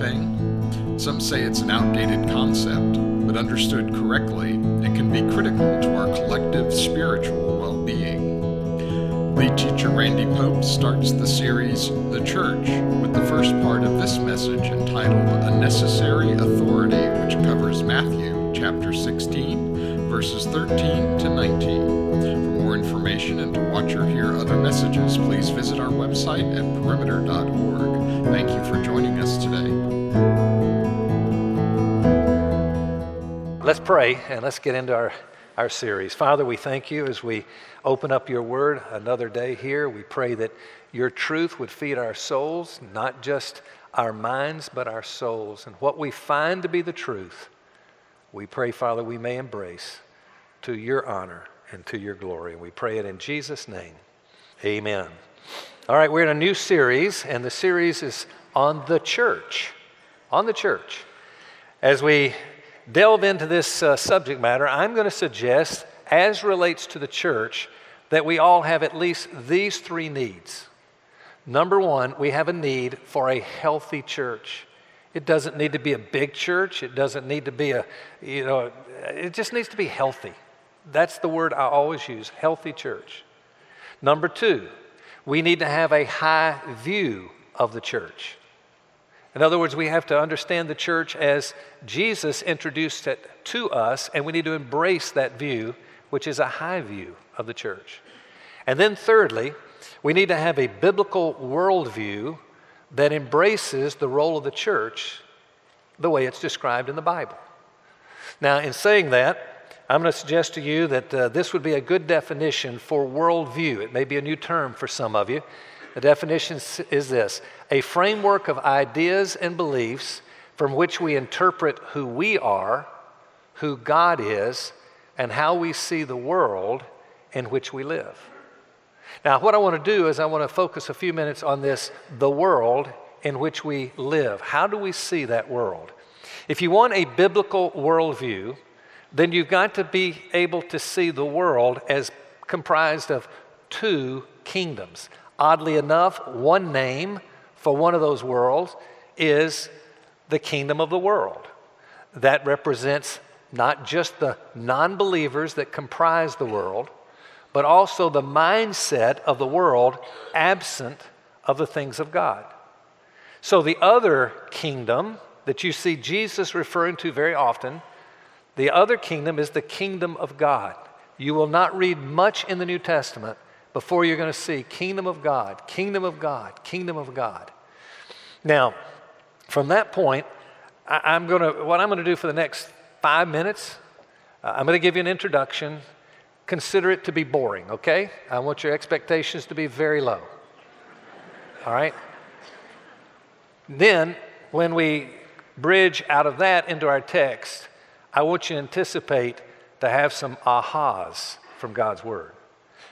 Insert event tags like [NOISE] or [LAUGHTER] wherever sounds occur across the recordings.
everything? Some say it's an outdated concept, but understood correctly, it can be critical to our collective spiritual well being. Lead teacher Randy Pope starts the series The Church with the first part of this message entitled A Necessary Authority, which covers Matthew chapter 16, verses 13 to 19. For more information and to watch or hear other messages, please visit our website at perimeter.org. Thank you for joining us today. Let's pray and let's get into our, our series. Father, we thank you as we open up your word another day here. We pray that your truth would feed our souls, not just our minds, but our souls. And what we find to be the truth, we pray, Father, we may embrace to your honor and to your glory. And we pray it in Jesus' name. Amen. All right, we're in a new series, and the series is on the church. On the church. As we delve into this uh, subject matter, I'm going to suggest, as relates to the church, that we all have at least these three needs. Number one, we have a need for a healthy church. It doesn't need to be a big church. It doesn't need to be a, you know, it just needs to be healthy. That's the word I always use healthy church. Number two, we need to have a high view of the church. In other words, we have to understand the church as Jesus introduced it to us, and we need to embrace that view, which is a high view of the church. And then, thirdly, we need to have a biblical worldview that embraces the role of the church the way it's described in the Bible. Now, in saying that, I'm going to suggest to you that uh, this would be a good definition for worldview. It may be a new term for some of you. The definition is this a framework of ideas and beliefs from which we interpret who we are, who God is, and how we see the world in which we live. Now, what I want to do is I want to focus a few minutes on this the world in which we live. How do we see that world? If you want a biblical worldview, then you've got to be able to see the world as comprised of two kingdoms. Oddly enough, one name for one of those worlds is the kingdom of the world. That represents not just the non believers that comprise the world, but also the mindset of the world absent of the things of God. So, the other kingdom that you see Jesus referring to very often, the other kingdom is the kingdom of God. You will not read much in the New Testament before you're going to see kingdom of God, kingdom of God, kingdom of God. Now, from that point, I, am going to, what I'm going to do for the next five minutes, uh, I'm going to give you an introduction consider it to be boring, okay? I want your expectations to be very low. All right? Then, when we bridge out of that into our text, I want you to anticipate to have some ahas from God's Word.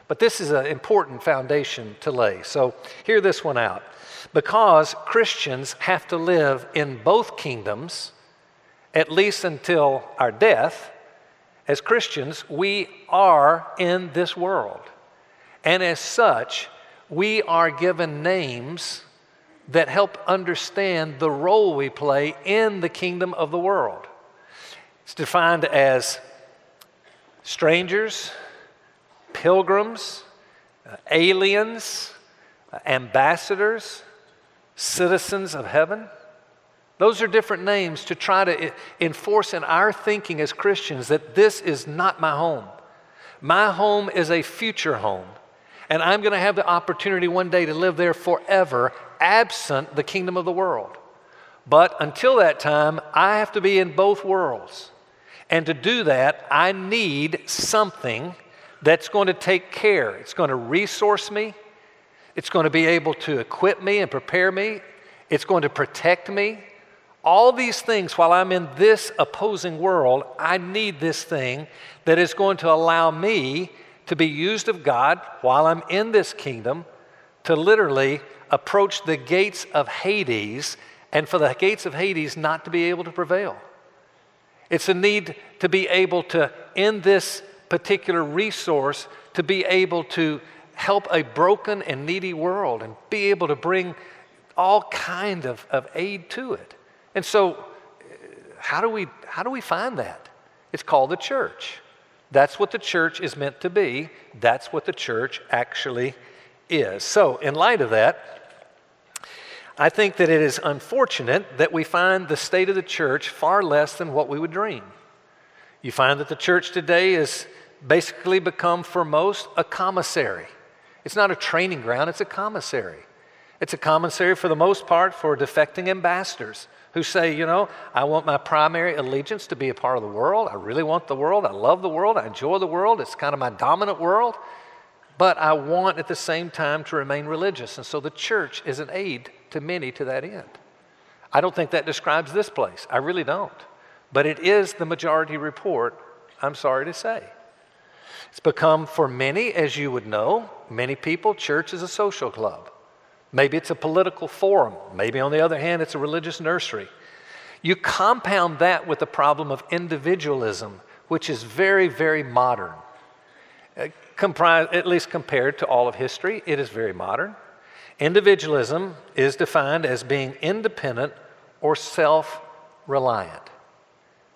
But this is an important foundation to lay. So, hear this one out. Because Christians have to live in both kingdoms, at least until our death, as Christians, we are in this world. And as such, we are given names that help understand the role we play in the kingdom of the world. It's defined as strangers, pilgrims, uh, aliens, uh, ambassadors, citizens of heaven. Those are different names to try to enforce in our thinking as Christians that this is not my home. My home is a future home, and I'm going to have the opportunity one day to live there forever, absent the kingdom of the world. But until that time, I have to be in both worlds. And to do that, I need something that's going to take care. It's going to resource me, it's going to be able to equip me and prepare me, it's going to protect me, all these things while I'm in this opposing world, I need this thing that is going to allow me to be used of God while I'm in this kingdom to literally approach the gates of Hades and for the gates of Hades not to be able to prevail. It's a need to be able to, in this particular resource, to be able to help a broken and needy world and be able to bring all kind of, of aid to it. And so, uh, how do we, how do we find that? It's called the church. That's what the church is meant to be. That's what the church actually is. So, in light of that, I think that it is unfortunate that we find the state of the church far less than what we would dream. You find that the church today has basically become, for most, a commissary. It's not a training ground, it's a commissary. It's a commissary, for the most part, for defecting ambassadors who say, you know, I want my primary allegiance to be a part of the world. I really want the world. I love the world. I enjoy the world. It's kind of my dominant world. But I want at the same time to remain religious. And so the church is an aid to many to that end. I don't think that describes this place. I really don't. But it is the majority report, I'm sorry to say. It's become, for many, as you would know, many people, church is a social club. Maybe it's a political forum. Maybe, on the other hand, it's a religious nursery. You compound that with the problem of individualism, which is very, very modern. Uh, comprise, at least compared to all of history, it is very modern. Individualism is defined as being independent or self reliant.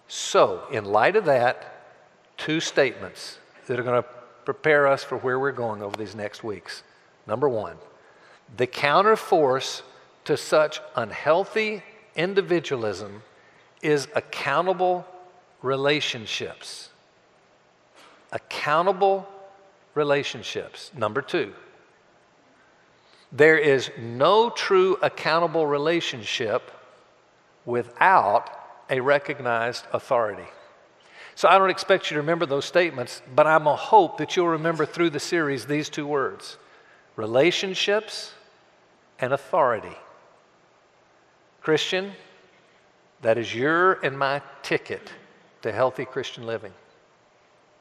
So, in light of that, two statements that are going to prepare us for where we're going over these next weeks. Number one, the counterforce to such unhealthy individualism is accountable relationships. Accountable relationships. Number two, there is no true accountable relationship without a recognized authority. So I don't expect you to remember those statements, but I'm a hope that you'll remember through the series these two words relationships and authority. Christian, that is your and my ticket to healthy Christian living.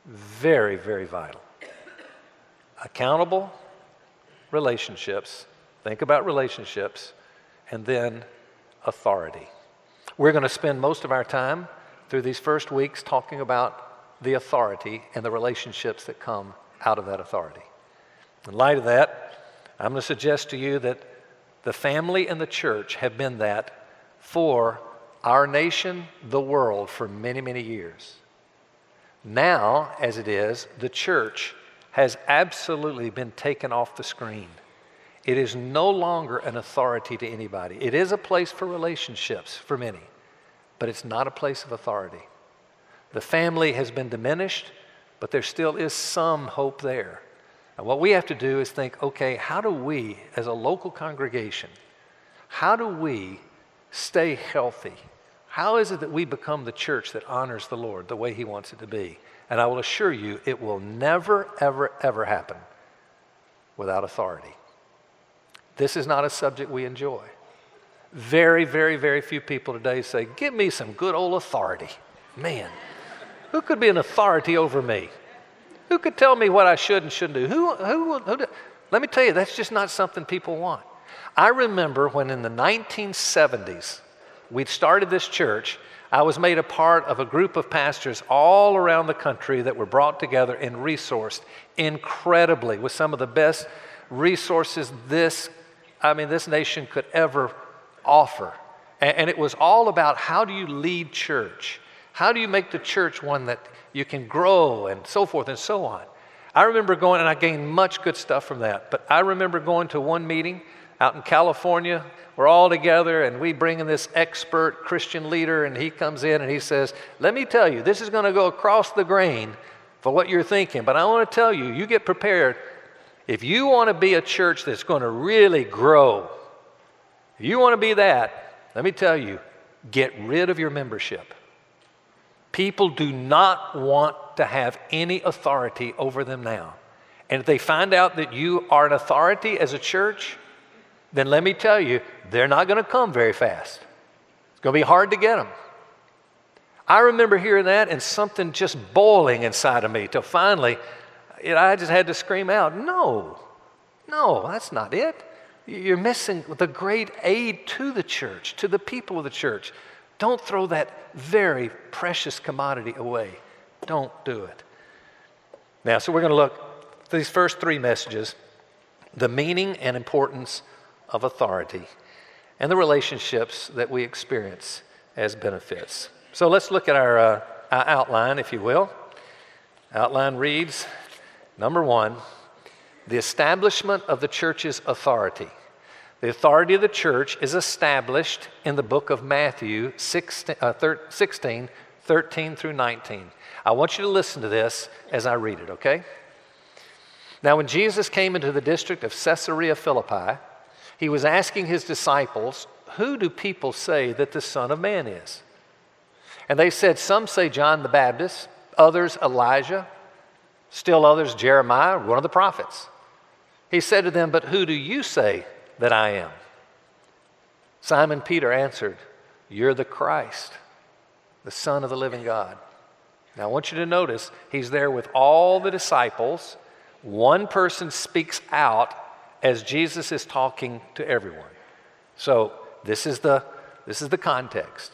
Very, very vital. Accountable relationships. Think about relationships. And then authority. We're going to spend most of our time through these first weeks talking about the authority and the relationships that come out of that authority. In light of that, I'm going to suggest to you that the family and the church have been that for our nation, the world, for many, many years. Now, as it is, the church has absolutely been taken off the screen. It is no longer an authority to anybody. It is a place for relationships for many, but it's not a place of authority. The family has been diminished, but there still is some hope there. And what we have to do is think okay, how do we, as a local congregation, how do we stay healthy? How is it that we become the church that honors the Lord the way He wants it to be? And I will assure you, it will never, ever, ever happen without authority. This is not a subject we enjoy. Very, very, very few people today say, Give me some good old authority. Man, who could be an authority over me? Who could tell me what I should and shouldn't do? Who, who, who, who let me tell you, that's just not something people want. I remember when in the 1970s, we'd started this church I was made a part of a group of pastors all around the country that were brought together and resourced incredibly with some of the best resources this, I mean, this nation could ever offer. And it was all about how do you lead church? How do you make the church one that you can grow and so forth and so on? I remember going, and I gained much good stuff from that, but I remember going to one meeting out in California. We're all together and we bring in this expert Christian leader, and he comes in and he says, Let me tell you, this is going to go across the grain for what you're thinking, but I want to tell you, you get prepared. If you want to be a church that's going to really grow, if you want to be that, let me tell you, get rid of your membership. People do not want to have any authority over them now. And if they find out that you are an authority as a church, then let me tell you, they're not going to come very fast. It's going to be hard to get them. I remember hearing that and something just boiling inside of me till finally it, I just had to scream out, No, no, that's not it. You're missing the great aid to the church, to the people of the church. Don't throw that very precious commodity away. Don't do it. Now, so we're going to look these first three messages the meaning and importance of authority and the relationships that we experience as benefits. So let's look at our, uh, our outline, if you will. Outline reads number one, the establishment of the church's authority. The authority of the church is established in the book of Matthew 16, uh, 16 13 through 19. I want you to listen to this as I read it, okay? Now, when Jesus came into the district of Caesarea Philippi, he was asking his disciples, Who do people say that the Son of Man is? And they said, Some say John the Baptist, others Elijah, still others Jeremiah, one of the prophets. He said to them, But who do you say that I am? Simon Peter answered, You're the Christ, the Son of the living God. Now, I want you to notice he's there with all the disciples. One person speaks out as Jesus is talking to everyone. So, this is the, this is the context.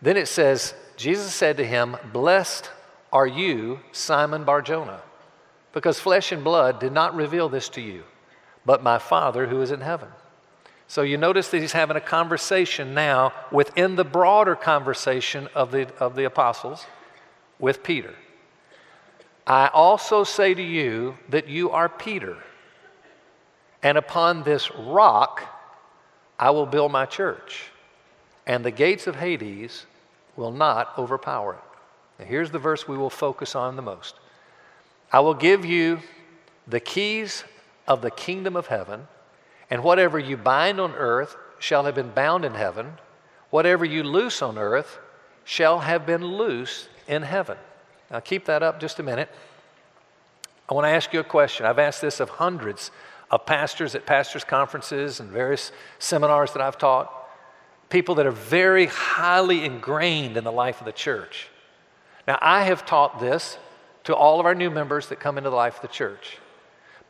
Then it says, Jesus said to him, Blessed are you, Simon Barjona, because flesh and blood did not reveal this to you, but my Father who is in heaven. So you notice that he's having a conversation now within the broader conversation of the, of the apostles with Peter. I also say to you that you are Peter, and upon this rock I will build my church, and the gates of Hades will not overpower it. Now, here's the verse we will focus on the most I will give you the keys of the kingdom of heaven, and whatever you bind on earth shall have been bound in heaven, whatever you loose on earth shall have been loosed in heaven. Now, keep that up just a minute. I want to ask you a question. I've asked this of hundreds of pastors at pastors' conferences and various seminars that I've taught, people that are very highly ingrained in the life of the church. Now, I have taught this to all of our new members that come into the life of the church.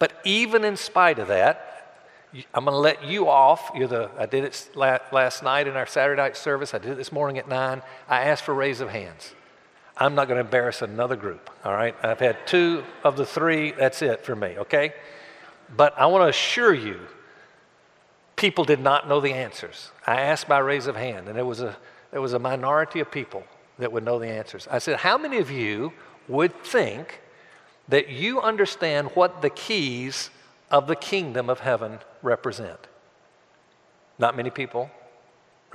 But even in spite of that, I'm going to let you off. You're the, I did it last night in our Saturday night service. I did it this morning at 9. I asked for raise of hands. I'm not going to embarrass another group, all right? I've had two of the three. That's it for me, okay? But I want to assure you, people did not know the answers. I asked by raise of hand, and there was a, there was a minority of people that would know the answers. I said, How many of you would think that you understand what the keys of the kingdom of heaven represent? Not many people.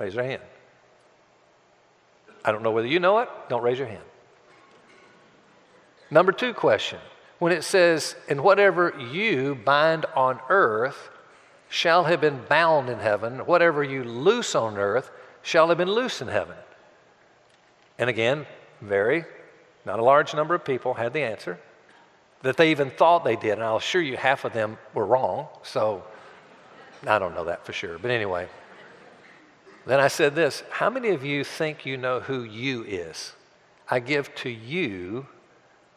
Raise their hand. I don't know whether you know it. Don't raise your hand. Number two question when it says, And whatever you bind on earth shall have been bound in heaven, whatever you loose on earth shall have been loose in heaven. And again, very, not a large number of people had the answer that they even thought they did. And I'll assure you, half of them were wrong. So I don't know that for sure. But anyway, then I said this How many of you think you know who you is? I give to you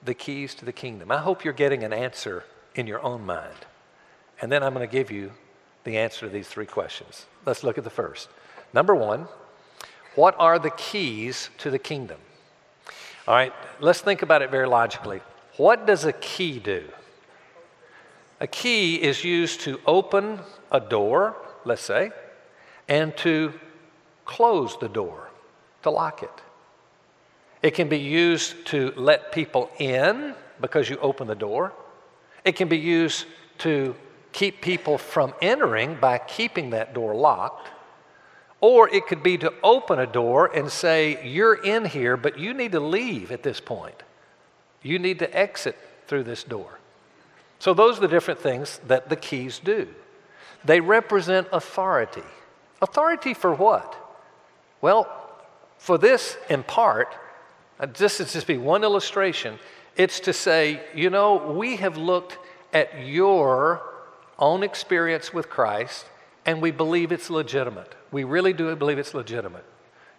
the keys to the kingdom. I hope you're getting an answer in your own mind. And then I'm going to give you the answer to these three questions. Let's look at the first. Number one, what are the keys to the kingdom? All right, let's think about it very logically. What does a key do? A key is used to open a door, let's say, and to close the door, to lock it. It can be used to let people in because you open the door. It can be used to keep people from entering by keeping that door locked. Or it could be to open a door and say, You're in here, but you need to leave at this point. You need to exit through this door. So, those are the different things that the keys do. They represent authority. Authority for what? Well, for this, in part, uh, this is just be one illustration. It's to say, you know, we have looked at your own experience with Christ and we believe it's legitimate. We really do believe it's legitimate.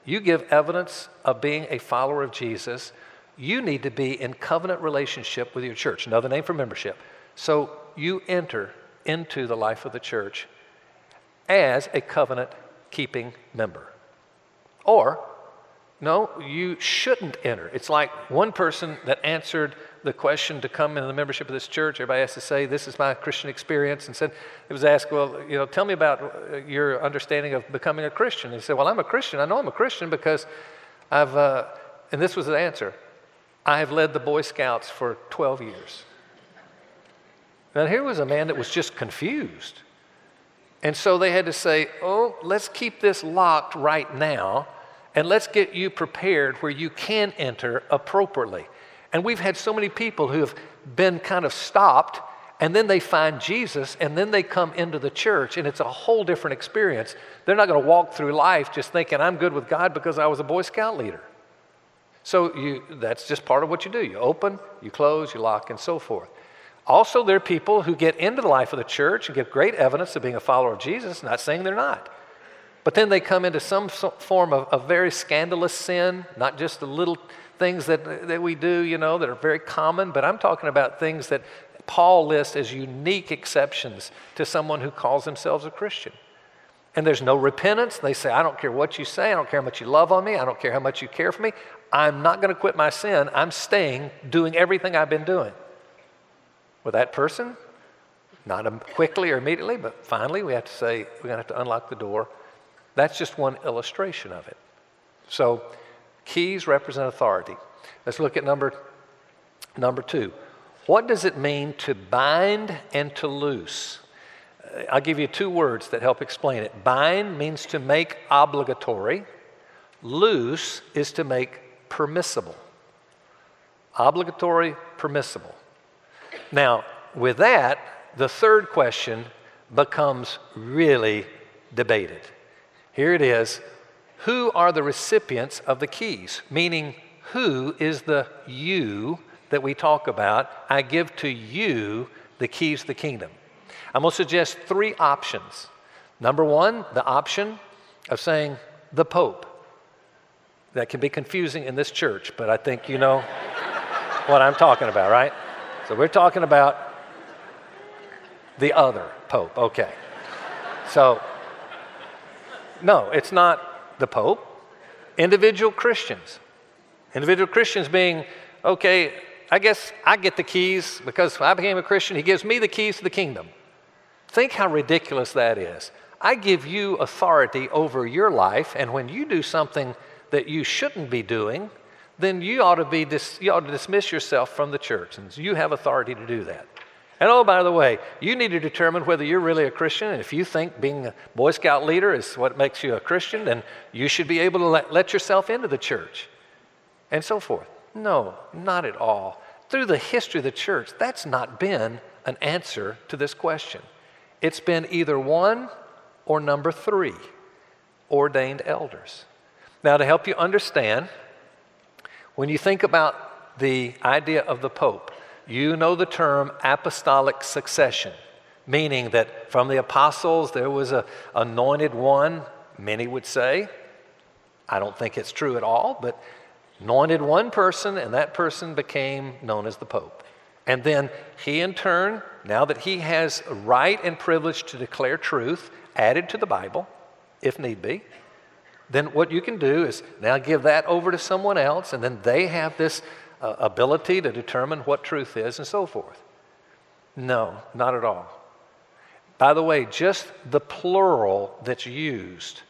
You give evidence of being a follower of Jesus. You need to be in covenant relationship with your church. Another name for membership. So you enter into the life of the church as a covenant keeping member. Or no, you shouldn't enter. It's like one person that answered the question to come into the membership of this church, everybody has to say, This is my Christian experience. And said, it was asked, Well, you know, tell me about uh, your understanding of becoming a Christian. And he said, Well, I'm a Christian. I know I'm a Christian because I've, uh, and this was the answer I have led the Boy Scouts for 12 years. Now, here was a man that was just confused. And so they had to say, Oh, let's keep this locked right now and let's get you prepared where you can enter appropriately. And we've had so many people who have been kind of stopped and then they find Jesus and then they come into the church and it's a whole different experience. They're not going to walk through life just thinking, I'm good with God because I was a Boy Scout leader. So you, that's just part of what you do. You open, you close, you lock, and so forth. Also, there are people who get into the life of the church and give great evidence of being a follower of Jesus, not saying they're not. But then they come into some form of, of very scandalous sin, not just the little things that, that we do, you know, that are very common, but I'm talking about things that Paul lists as unique exceptions to someone who calls themselves a Christian. And there's no repentance. They say, I don't care what you say. I don't care how much you love on me. I don't care how much you care for me. I'm not going to quit my sin. I'm staying doing everything I've been doing. With that person, not quickly or immediately, but finally we have to say, we're going to have to unlock the door. That's just one illustration of it. So, keys represent authority. Let's look at number, number two. What does it mean to bind and to loose? I'll give you two words that help explain it. Bind means to make obligatory, loose is to make permissible. Obligatory, permissible. Now, with that, the third question becomes really debated. Here it is Who are the recipients of the keys? Meaning, who is the you that we talk about? I give to you the keys to the kingdom. I'm going to suggest three options. Number one, the option of saying the Pope. That can be confusing in this church, but I think you know [LAUGHS] what I'm talking about, right? So we're talking about the other Pope. Okay. So, no, it's not the Pope. Individual Christians. Individual Christians being, okay, I guess I get the keys because I became a Christian. He gives me the keys to the kingdom. Think how ridiculous that is. I give you authority over your life, and when you do something that you shouldn't be doing, then you ought to be dis- you ought to dismiss yourself from the church, and you have authority to do that. And oh, by the way, you need to determine whether you're really a Christian. And if you think being a Boy Scout leader is what makes you a Christian, then you should be able to let, let yourself into the church, and so forth. No, not at all. Through the history of the church, that's not been an answer to this question. It's been either one or number three ordained elders. Now, to help you understand, when you think about the idea of the Pope, you know the term apostolic succession, meaning that from the apostles there was a anointed one, many would say. I don't think it's true at all, but anointed one person, and that person became known as the Pope. And then he, in turn, now that he has right and privilege to declare truth added to the Bible, if need be, then what you can do is now give that over to someone else, and then they have this uh, ability to determine what truth is and so forth. No, not at all. By the way, just the plural that's used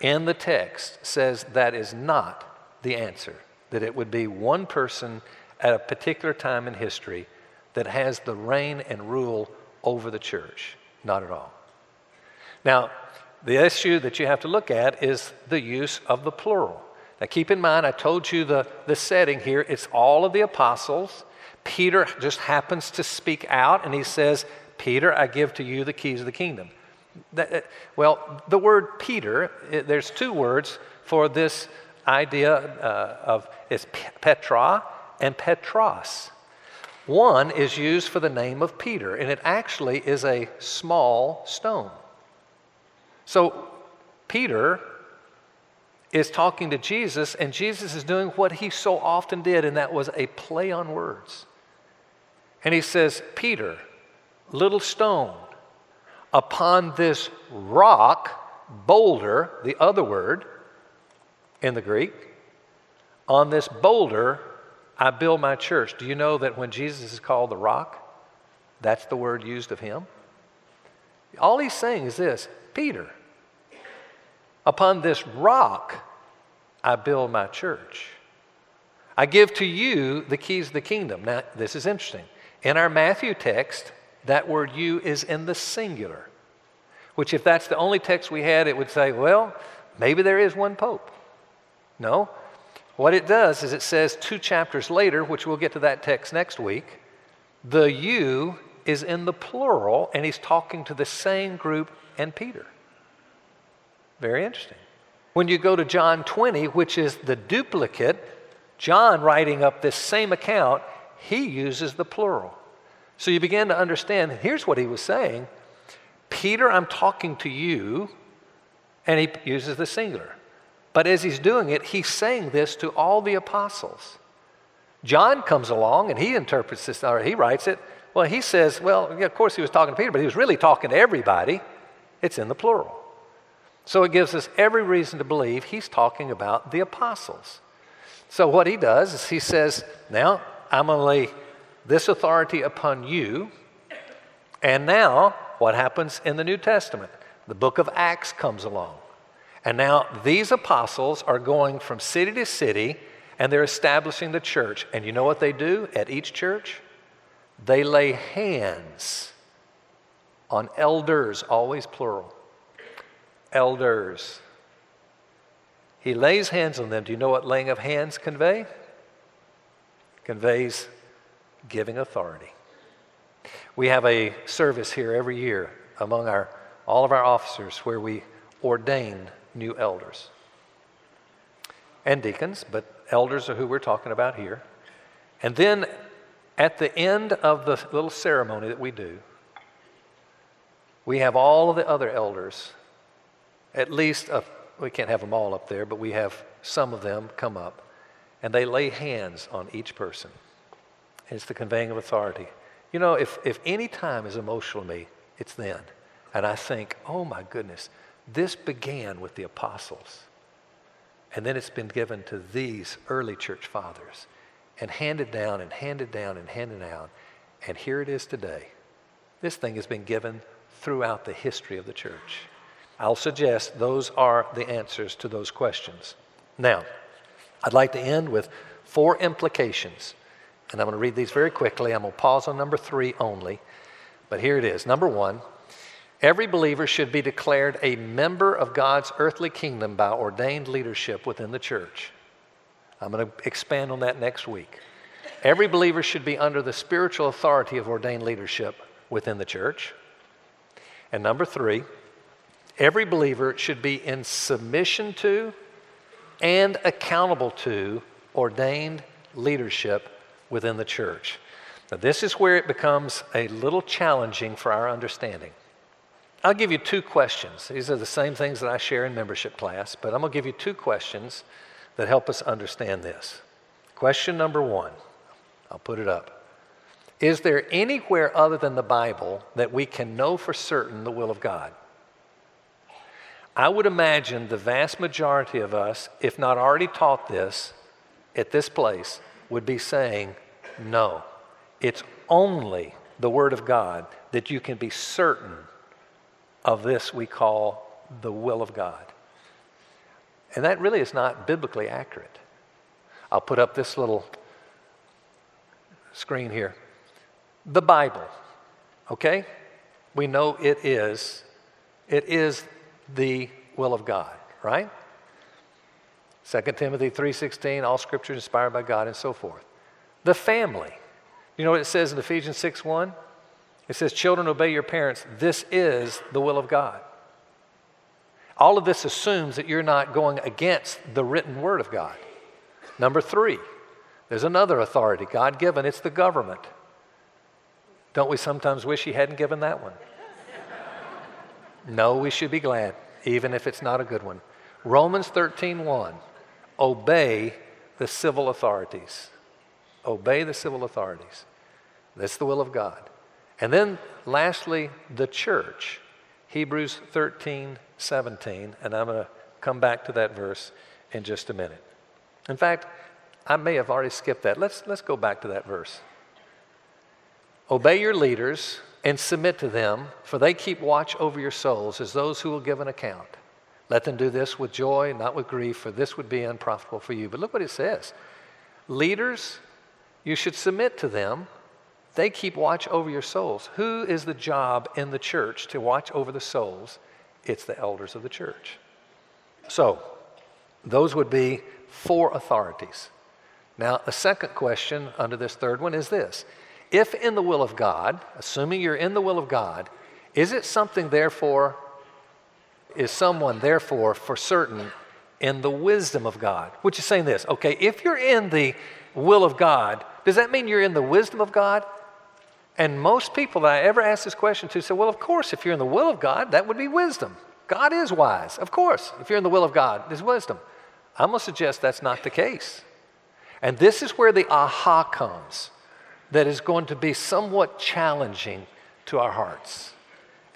in the text says that is not the answer, that it would be one person at a particular time in history that has the reign and rule over the church. Not at all. Now, the issue that you have to look at is the use of the plural. Now, keep in mind, I told you the, the setting here. It's all of the apostles. Peter just happens to speak out and he says, Peter, I give to you the keys of the kingdom. That, well, the word Peter, it, there's two words for this idea uh, of it's Petra and Petros. One is used for the name of Peter, and it actually is a small stone. So Peter is talking to Jesus, and Jesus is doing what he so often did, and that was a play on words. And he says, Peter, little stone, upon this rock, boulder, the other word in the Greek, on this boulder I build my church. Do you know that when Jesus is called the rock, that's the word used of him? All he's saying is this Peter, upon this rock, I build my church. I give to you the keys of the kingdom. Now, this is interesting. In our Matthew text, that word you is in the singular, which, if that's the only text we had, it would say, well, maybe there is one pope. No. What it does is it says two chapters later, which we'll get to that text next week, the you is in the plural, and he's talking to the same group and Peter. Very interesting. When you go to John 20, which is the duplicate, John writing up this same account, he uses the plural. So you begin to understand here's what he was saying Peter, I'm talking to you, and he uses the singular. But as he's doing it, he's saying this to all the apostles. John comes along and he interprets this, or he writes it. Well, he says, well, yeah, of course he was talking to Peter, but he was really talking to everybody. It's in the plural. So it gives us every reason to believe he's talking about the apostles. So what he does is he says, Now I'm going to lay this authority upon you. And now what happens in the New Testament? The book of Acts comes along. And now these apostles are going from city to city and they're establishing the church. And you know what they do at each church? They lay hands on elders, always plural elders. He lays hands on them. Do you know what laying of hands convey? Conveys giving authority. We have a service here every year among our all of our officers where we ordain new elders and deacons, but elders are who we're talking about here. And then at the end of the little ceremony that we do, we have all of the other elders at least, a, we can't have them all up there, but we have some of them come up and they lay hands on each person. It's the conveying of authority. You know, if, if any time is emotional to me, it's then. And I think, oh my goodness, this began with the apostles. And then it's been given to these early church fathers and handed down and handed down and handed down. And here it is today. This thing has been given throughout the history of the church. I'll suggest those are the answers to those questions. Now, I'd like to end with four implications. And I'm going to read these very quickly. I'm going to pause on number three only. But here it is. Number one, every believer should be declared a member of God's earthly kingdom by ordained leadership within the church. I'm going to expand on that next week. Every believer should be under the spiritual authority of ordained leadership within the church. And number three, Every believer should be in submission to and accountable to ordained leadership within the church. Now, this is where it becomes a little challenging for our understanding. I'll give you two questions. These are the same things that I share in membership class, but I'm going to give you two questions that help us understand this. Question number one I'll put it up. Is there anywhere other than the Bible that we can know for certain the will of God? I would imagine the vast majority of us, if not already taught this at this place, would be saying, no, it's only the Word of God that you can be certain of this we call the will of God. And that really is not biblically accurate. I'll put up this little screen here. The Bible, okay? We know it is. It is the will of God, right? 2 Timothy 3:16, all scripture is inspired by God and so forth. The family. You know what it says in Ephesians 6:1? It says, "Children obey your parents. This is the will of God." All of this assumes that you're not going against the written word of God. Number 3, there's another authority God given, it's the government. Don't we sometimes wish he hadn't given that one? No, we should be glad, even if it's not a good one. Romans 13:1. Obey the civil authorities. Obey the civil authorities. That's the will of God. And then lastly, the church. Hebrews 13, 17, and I'm going to come back to that verse in just a minute. In fact, I may have already skipped that. Let's, let's go back to that verse. Obey your leaders and submit to them, for they keep watch over your souls as those who will give an account. Let them do this with joy, not with grief, for this would be unprofitable for you. But look what it says Leaders, you should submit to them. They keep watch over your souls. Who is the job in the church to watch over the souls? It's the elders of the church. So, those would be four authorities. Now, a second question under this third one is this If in the will of God, assuming you're in the will of God, is it something, therefore, is someone, therefore, for certain in the wisdom of God? Which is saying this okay, if you're in the will of God, does that mean you're in the wisdom of God? And most people that I ever ask this question to say, well, of course, if you're in the will of God, that would be wisdom. God is wise. Of course, if you're in the will of God, there's wisdom. I'm going to suggest that's not the case. And this is where the aha comes that is going to be somewhat challenging to our hearts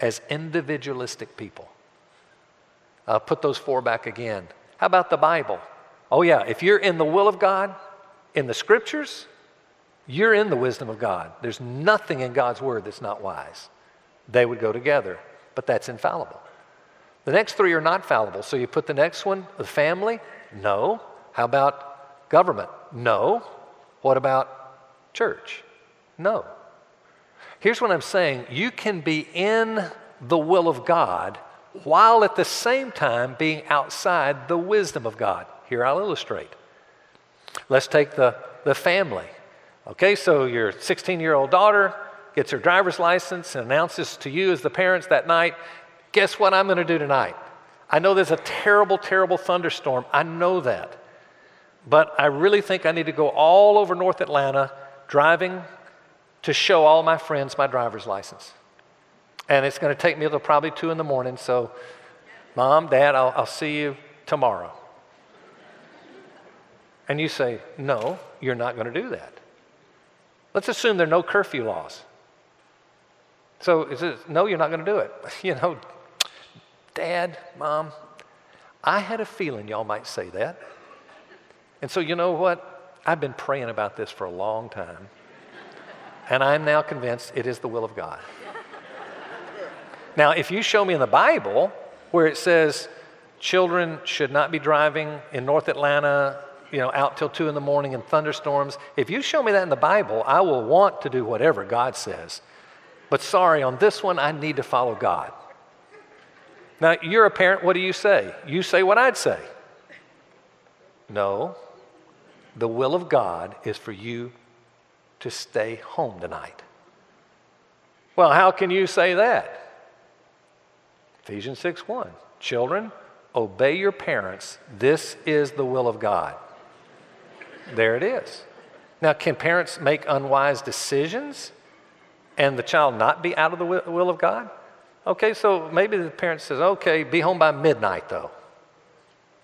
as individualistic people. I'll put those four back again. How about the Bible? Oh, yeah, if you're in the will of God, in the scriptures, you're in the wisdom of God. There's nothing in God's word that's not wise. They would go together, but that's infallible. The next three are not fallible. So you put the next one, the family? No. How about government? No. What about church? No. Here's what I'm saying you can be in the will of God while at the same time being outside the wisdom of God. Here I'll illustrate. Let's take the, the family. Okay, so your 16 year old daughter gets her driver's license and announces to you as the parents that night, guess what I'm going to do tonight? I know there's a terrible, terrible thunderstorm. I know that. But I really think I need to go all over North Atlanta driving to show all my friends my driver's license. And it's going to take me until probably 2 in the morning. So, mom, dad, I'll, I'll see you tomorrow. And you say, no, you're not going to do that. Let's assume there are no curfew laws. So, it, no, you're not going to do it. [LAUGHS] You know, dad, mom, I had a feeling y'all might say that. And so, you know what? I've been praying about this for a long time. And I'm now convinced it is the will of God. Now, if you show me in the Bible where it says children should not be driving in North Atlanta, you know, out till two in the morning in thunderstorms, if you show me that in the Bible, I will want to do whatever God says. But sorry, on this one, I need to follow God. Now, you're a parent, what do you say? You say what I'd say. No, the will of God is for you to stay home tonight. Well, how can you say that? Ephesians 6 1. Children, obey your parents. This is the will of God. There it is. Now, can parents make unwise decisions and the child not be out of the will of God? Okay, so maybe the parent says, okay, be home by midnight though.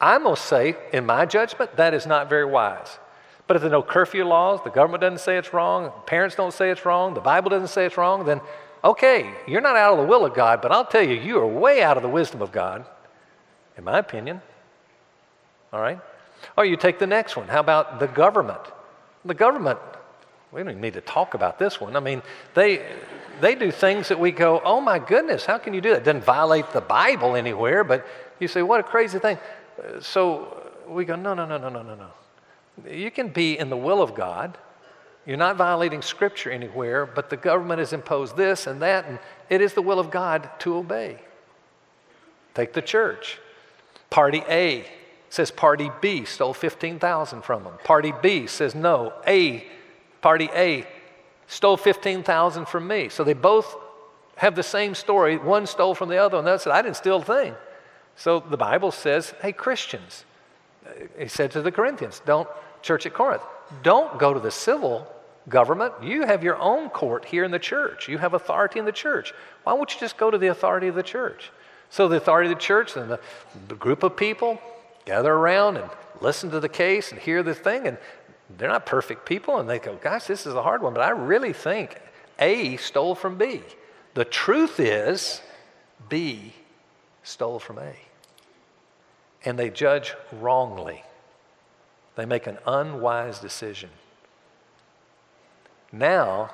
I'm going to say, in my judgment, that is not very wise. But if there are no curfew laws, the government doesn't say it's wrong, parents don't say it's wrong, the Bible doesn't say it's wrong, then okay, you're not out of the will of God, but I'll tell you, you are way out of the wisdom of God, in my opinion. All right? Or you take the next one. How about the government? The government, we don't even need to talk about this one. I mean, they, they do things that we go, oh my goodness, how can you do that? It doesn't violate the Bible anywhere, but you say, what a crazy thing. So we go, no, no, no, no, no, no, no. You can be in the will of God you're not violating scripture anywhere, but the government has imposed this and that, and it is the will of God to obey. Take the church. Party A says party B stole 15,000 from them. Party B says no, A, party A stole 15,000 from me. So they both have the same story. One stole from the other, and the other said, I didn't steal a thing. So the Bible says, hey, Christians, he said to the Corinthians, don't, church at Corinth, don't go to the civil government. You have your own court here in the church. You have authority in the church. Why won't you just go to the authority of the church? So, the authority of the church and the, the group of people gather around and listen to the case and hear the thing. And they're not perfect people. And they go, Gosh, this is a hard one. But I really think A stole from B. The truth is, B stole from A. And they judge wrongly. They make an unwise decision. Now,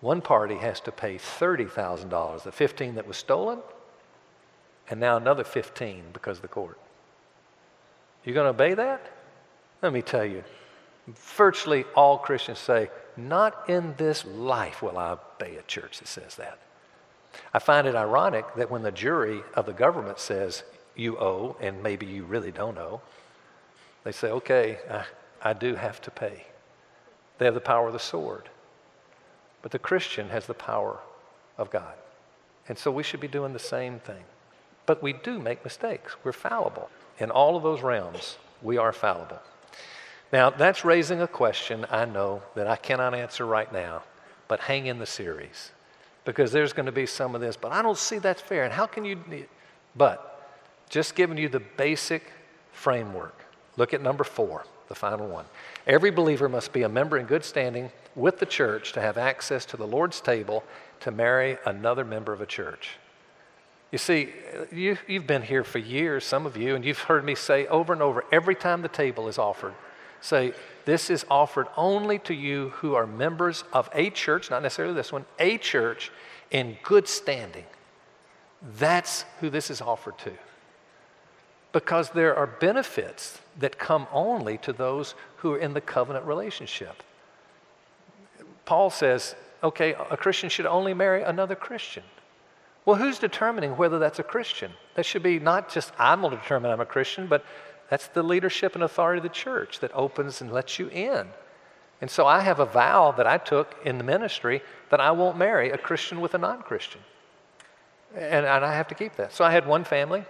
one party has to pay $30,000, the 15 that was stolen, and now another 15 because of the court. You going to obey that? Let me tell you, virtually all Christians say, Not in this life will I obey a church that says that. I find it ironic that when the jury of the government says you owe, and maybe you really don't owe, they say, Okay, I, I do have to pay. They have the power of the sword. But the Christian has the power of God. And so we should be doing the same thing. But we do make mistakes. We're fallible. In all of those realms, we are fallible. Now, that's raising a question I know that I cannot answer right now, but hang in the series because there's going to be some of this, but I don't see that's fair. And how can you? But just giving you the basic framework. Look at number four, the final one. Every believer must be a member in good standing with the church to have access to the Lord's table to marry another member of a church. You see, you, have been here for years, some of you, and you've heard me say over and over every time the table is offered, say, This is offered only to you who are members of a church, not necessarily this one, a church in good standing. That's who this is offered to. Because there are benefits that come only to those who are in the covenant relationship. Paul says, okay, a Christian should only marry another Christian. Well, who's determining whether that's a Christian? That should be not just I'm going to determine I'm a Christian, but that's the leadership and authority of the church that opens and lets you in. And so I have a vow that I took in the ministry that I won't marry a Christian with a non Christian. And, and, I have to keep that. So I had one family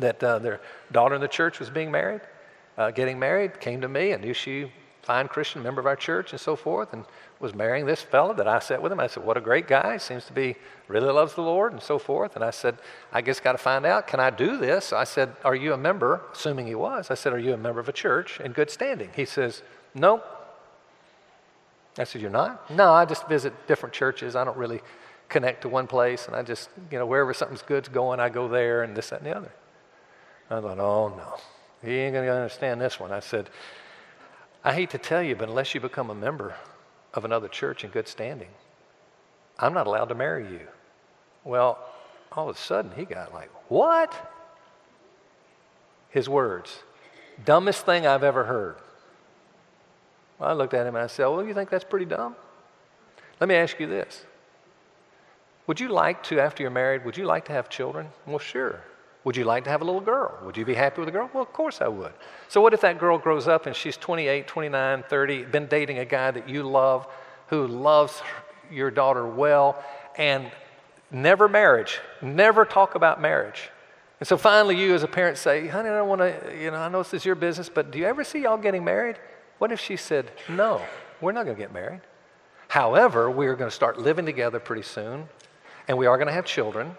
that uh, their daughter in the church was being married, uh, getting married, came to me and knew she fine Christian member of our church and so forth, and was marrying this fellow that I sat with him. I said, What a great guy. Seems to be, really loves the Lord and so forth. And I said, I guess got to find out, can I do this? I said, Are you a member? Assuming he was. I said, Are you a member of a church in good standing? He says, Nope. I said, You're not? No, I just visit different churches. I don't really connect to one place. And I just, you know, wherever something's good's going, I go there and this, that, and the other. I thought, Oh, no. He ain't going to understand this one. I said, I hate to tell you, but unless you become a member of another church in good standing, I'm not allowed to marry you. Well, all of a sudden he got like, What? His words, dumbest thing I've ever heard. Well, I looked at him and I said, Well, you think that's pretty dumb? Let me ask you this. Would you like to, after you're married, would you like to have children? Well, sure. Would you like to have a little girl? Would you be happy with a girl? Well, of course I would. So, what if that girl grows up and she's 28, 29, 30, been dating a guy that you love, who loves your daughter well, and never marriage, never talk about marriage? And so finally, you as a parent say, honey, I don't want to, you know, I know this is your business, but do you ever see y'all getting married? What if she said, no, we're not going to get married? However, we are going to start living together pretty soon, and we are going to have children.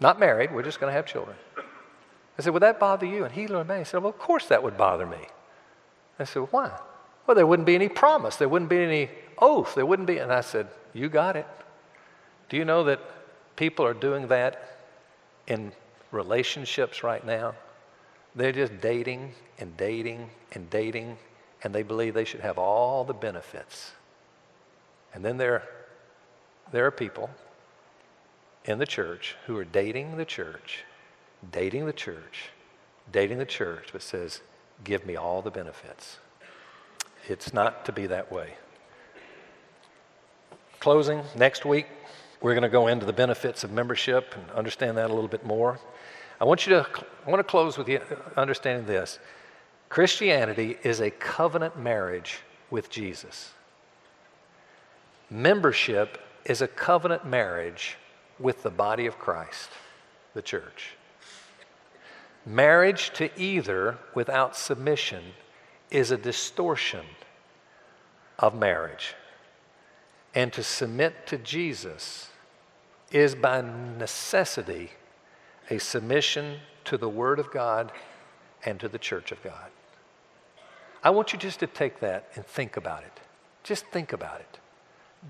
Not married, we're just going to have children. I said, Would that bother you? And he looked at me and said, Well, of course that would bother me. I said, well, Why? Well, there wouldn't be any promise, there wouldn't be any oath, there wouldn't be. And I said, You got it. Do you know that people are doing that in relationships right now? They're just dating and dating and dating, and they believe they should have all the benefits. And then there, there are people in the church who are dating the church, dating the church, dating the church, but says, Give me all the benefits. It's not to be that way. Closing, next week, we're going to go into the benefits of membership and understand that a little bit more. I want you to I want to close with you understanding this. Christianity is a covenant marriage with Jesus. Membership is a covenant marriage with the body of Christ, the church. Marriage to either without submission is a distortion of marriage. And to submit to Jesus is by necessity a submission to the Word of God and to the church of God. I want you just to take that and think about it. Just think about it.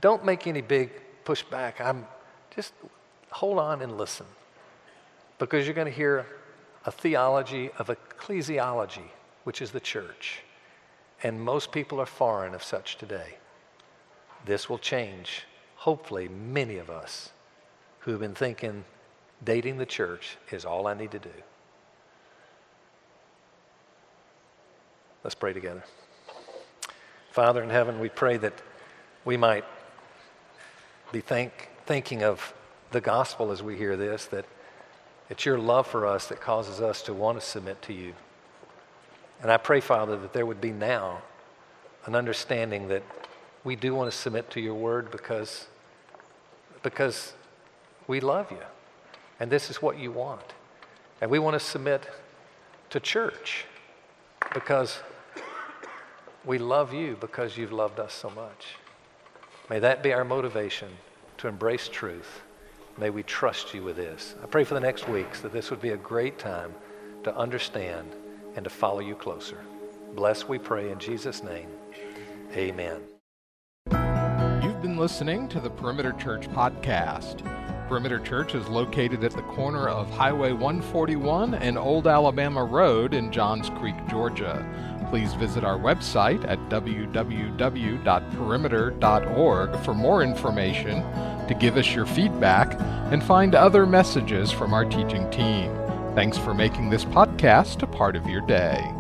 Don't make any big pushback. I'm just hold on and listen because you're going to hear a theology of ecclesiology, which is the church. And most people are foreign of such today. This will change, hopefully, many of us who have been thinking dating the church is all I need to do. Let's pray together. Father in heaven, we pray that we might be think, thinking of the gospel as we hear this, that it's your love for us that causes us to want to submit to you. And I pray, Father, that there would be now an understanding that we do want to submit to your word because, because we love you. And this is what you want. And we want to submit to church because we love you because you've loved us so much. May that be our motivation to embrace truth. May we trust you with this. I pray for the next weeks that this would be a great time to understand and to follow you closer. Bless, we pray, in Jesus' name. Amen. You've been listening to the Perimeter Church podcast. Perimeter Church is located at the corner of Highway 141 and Old Alabama Road in Johns Creek, Georgia. Please visit our website at www.perimeter.org for more information, to give us your feedback, and find other messages from our teaching team. Thanks for making this podcast a part of your day.